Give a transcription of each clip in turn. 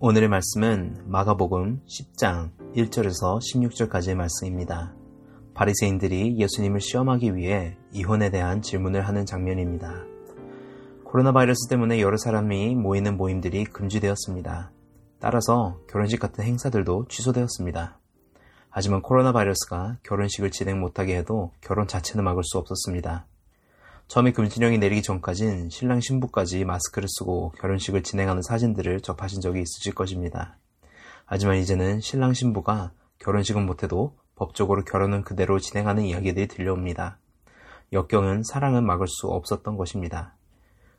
오늘의 말씀은 마가복음 10장 1절에서 16절까지의 말씀입니다. 바리새인들이 예수님을 시험하기 위해 이혼에 대한 질문을 하는 장면입니다. 코로나 바이러스 때문에 여러 사람이 모이는 모임들이 금지되었습니다. 따라서 결혼식 같은 행사들도 취소되었습니다. 하지만 코로나 바이러스가 결혼식을 진행 못하게 해도 결혼 자체는 막을 수 없었습니다. 처음에 금지령이 내리기 전까진 신랑 신부까지 마스크를 쓰고 결혼식을 진행하는 사진들을 접하신 적이 있으실 것입니다. 하지만 이제는 신랑 신부가 결혼식은 못해도 법적으로 결혼은 그대로 진행하는 이야기들이 들려옵니다. 역경은 사랑은 막을 수 없었던 것입니다.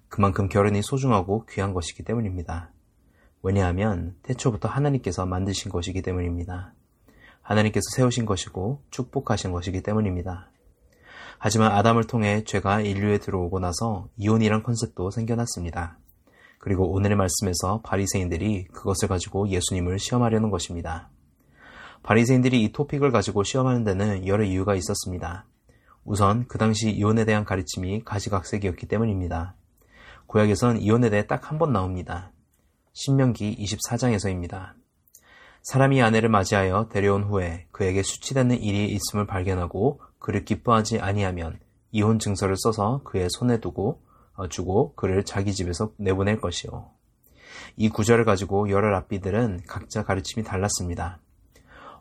그만큼 결혼이 소중하고 귀한 것이기 때문입니다. 왜냐하면 태초부터 하나님께서 만드신 것이기 때문입니다. 하나님께서 세우신 것이고 축복하신 것이기 때문입니다. 하지만 아담을 통해 죄가 인류에 들어오고 나서 이혼이란 컨셉도 생겨났습니다. 그리고 오늘의 말씀에서 바리새인들이 그것을 가지고 예수님을 시험하려는 것입니다. 바리새인들이 이 토픽을 가지고 시험하는 데는 여러 이유가 있었습니다. 우선 그 당시 이혼에 대한 가르침이 가지각색이었기 때문입니다. 구약에선 이혼에 대해 딱 한 번 나옵니다. 신명기 24장에서입니다. 사람이 아내를 맞이하여 데려온 후에 그에게 수치되는 일이 있음을 발견하고 그를 기뻐하지 아니하면 이혼 증서를 써서 그의 손에 두고 어, 주고 그를 자기 집에서 내보낼 것이요. 이 구절을 가지고 여러 랍비들은 각자 가르침이 달랐습니다.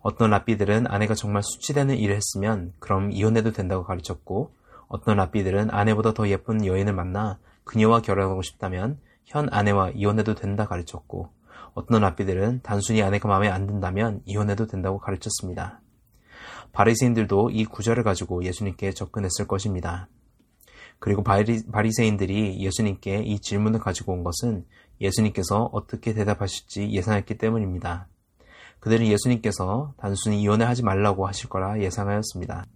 어떤 랍비들은 아내가 정말 수치되는 일을 했으면 그럼 이혼해도 된다고 가르쳤고 어떤 랍비들은 아내보다 더 예쁜 여인을 만나 그녀와 결혼하고 싶다면 현 아내와 이혼해도 된다 가르쳤고 어떤 랍비들은 단순히 아내가 마음에 안 든다면 이혼해도 된다고 가르쳤습니다. 바리새인들도 이 구절을 가지고 예수님께 접근했을 것입니다. 그리고 바리, 바리새인들이 예수님께 이 질문을 가지고 온 것은 예수님께서 어떻게 대답하실지 예상했기 때문입니다. 그들은 예수님께서 단순히 이혼을 하지 말라고 하실 거라 예상하였습니다.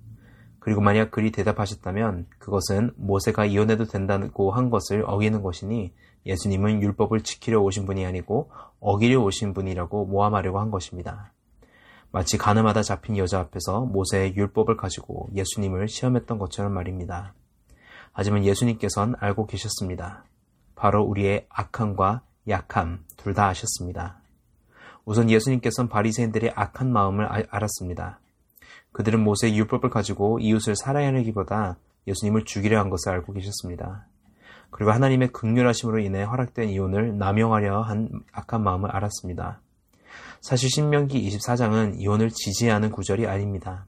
그리고 만약 그리 대답하셨다면 그것은 모세가 이혼해도 된다고 한 것을 어기는 것이니 예수님은 율법을 지키려 오신 분이 아니고 어기려 오신 분이라고 모함하려고 한 것입니다. 마치 가늠하다 잡힌 여자 앞에서 모세의 율법을 가지고 예수님을 시험했던 것처럼 말입니다. 하지만 예수님께서는 알고 계셨습니다. 바로 우리의 악함과 약함 둘 다 아셨습니다. 우선 예수님께서는 바리새인들의 악한 마음을 아, 알았습니다. 그들은 모세의 율법을 가지고 이웃을 사랑하기보다 예수님을 죽이려 한 것을 알고 계셨습니다. 그리고 하나님의 극률하심으로 인해 허락된 이혼을 남용하려 한 악한 마음을 알았습니다. 사실 신명기 24장은 이혼을 지지하는 구절이 아닙니다.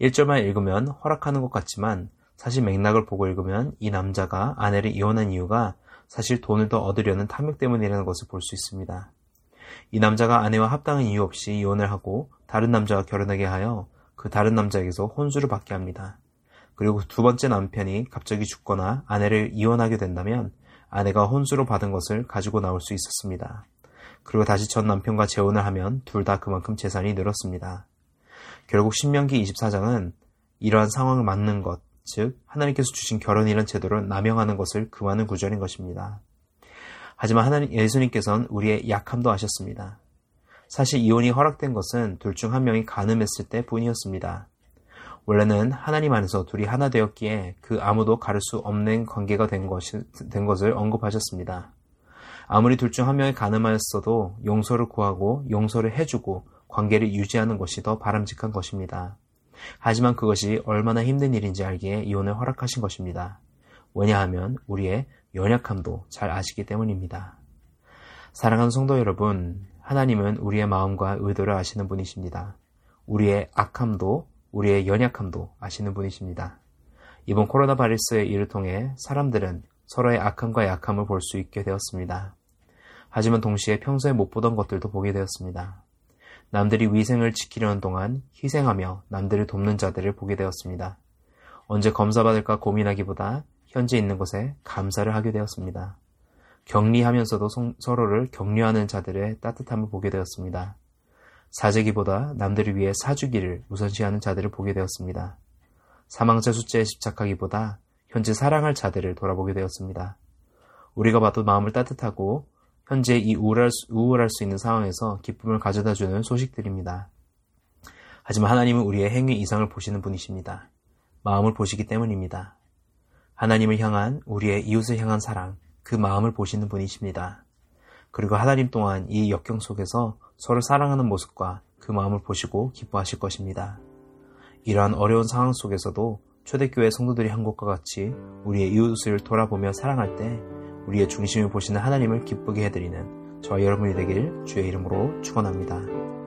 1절만 읽으면 허락하는 것 같지만 사실 맥락을 보고 읽으면 이 남자가 아내를 이혼한 이유가 사실 돈을 더 얻으려는 탐욕 때문이라는 것을 볼 수 있습니다. 이 남자가 아내와 합당한 이유 없이 이혼을 하고 다른 남자와 결혼하게 하여 그 다른 남자에게서 혼수를 받게 합니다. 그리고 두 번째 남편이 갑자기 죽거나 아내를 이혼하게 된다면 아내가 혼수로 받은 것을 가지고 나올 수 있었습니다. 그리고 다시 전 남편과 재혼을 하면 둘 다 그만큼 재산이 늘었습니다. 결국 신명기 24장은 이러한 상황을 막는 것, 즉 하나님께서 주신 결혼이란 제도를 남용하는 것을 금하는 구절인 것입니다. 하지만 하나님 예수님께서는 우리의 약함도 아셨습니다. 사실 이혼이 허락된 것은 둘 중 한 명이 가늠했을 때 뿐이었습니다. 원래는 하나님 안에서 둘이 하나 되었기에 그 아무도 가를 수 없는 관계가 된, 것이, 된 것을 언급하셨습니다. 아무리 둘 중 한 명이 가늠하였어도 용서를 구하고 용서를 해주고 관계를 유지하는 것이 더 바람직한 것입니다. 하지만 그것이 얼마나 힘든 일인지 알기에 이혼을 허락하신 것입니다. 왜냐하면 우리의 연약함도 잘 아시기 때문입니다. 사랑하는 성도 여러분, 하나님은 우리의 마음과 의도를 아시는 분이십니다. 우리의 악함도 우리의 연약함도 아시는 분이십니다. 이번 코로나 바이러스의 일을 통해 사람들은 서로의 악함과 약함을 볼 수 있게 되었습니다. 하지만 동시에 평소에 못 보던 것들도 보게 되었습니다. 남들이 위생을 지키려는 동안 희생하며 남들을 돕는 자들을 보게 되었습니다. 언제 검사받을까 고민하기보다 현재 있는 곳에 감사를 하게 되었습니다. 격리하면서도 서로를 격려하는 자들의 따뜻함을 보게 되었습니다. 사재기보다 남들을 위해 사주기를 우선시하는 자들을 보게 되었습니다. 사망자 숫자에 집착하기보다 현재 사랑할 자들을 돌아보게 되었습니다. 우리가 봐도 마음을 따뜻하고 현재 이 우울할 수, 우울할 수 있는 상황에서 기쁨을 가져다 주는 소식들입니다. 하지만 하나님은 우리의 행위 이상을 보시는 분이십니다. 마음을 보시기 때문입니다. 하나님을 향한 우리의 이웃을 향한 사랑, 그 마음을 보시는 분이십니다. 그리고 하나님 또한 이 역경 속에서 서로 사랑하는 모습과 그 마음을 보시고 기뻐하실 것입니다. 이러한 어려운 상황 속에서도 초대교회 성도들이 한 것과 같이 우리의 이웃을 돌아보며 사랑할 때 우리의 중심을 보시는 하나님을 기쁘게 해드리는 저와 여러분이 되길 주의 이름으로 축원합니다.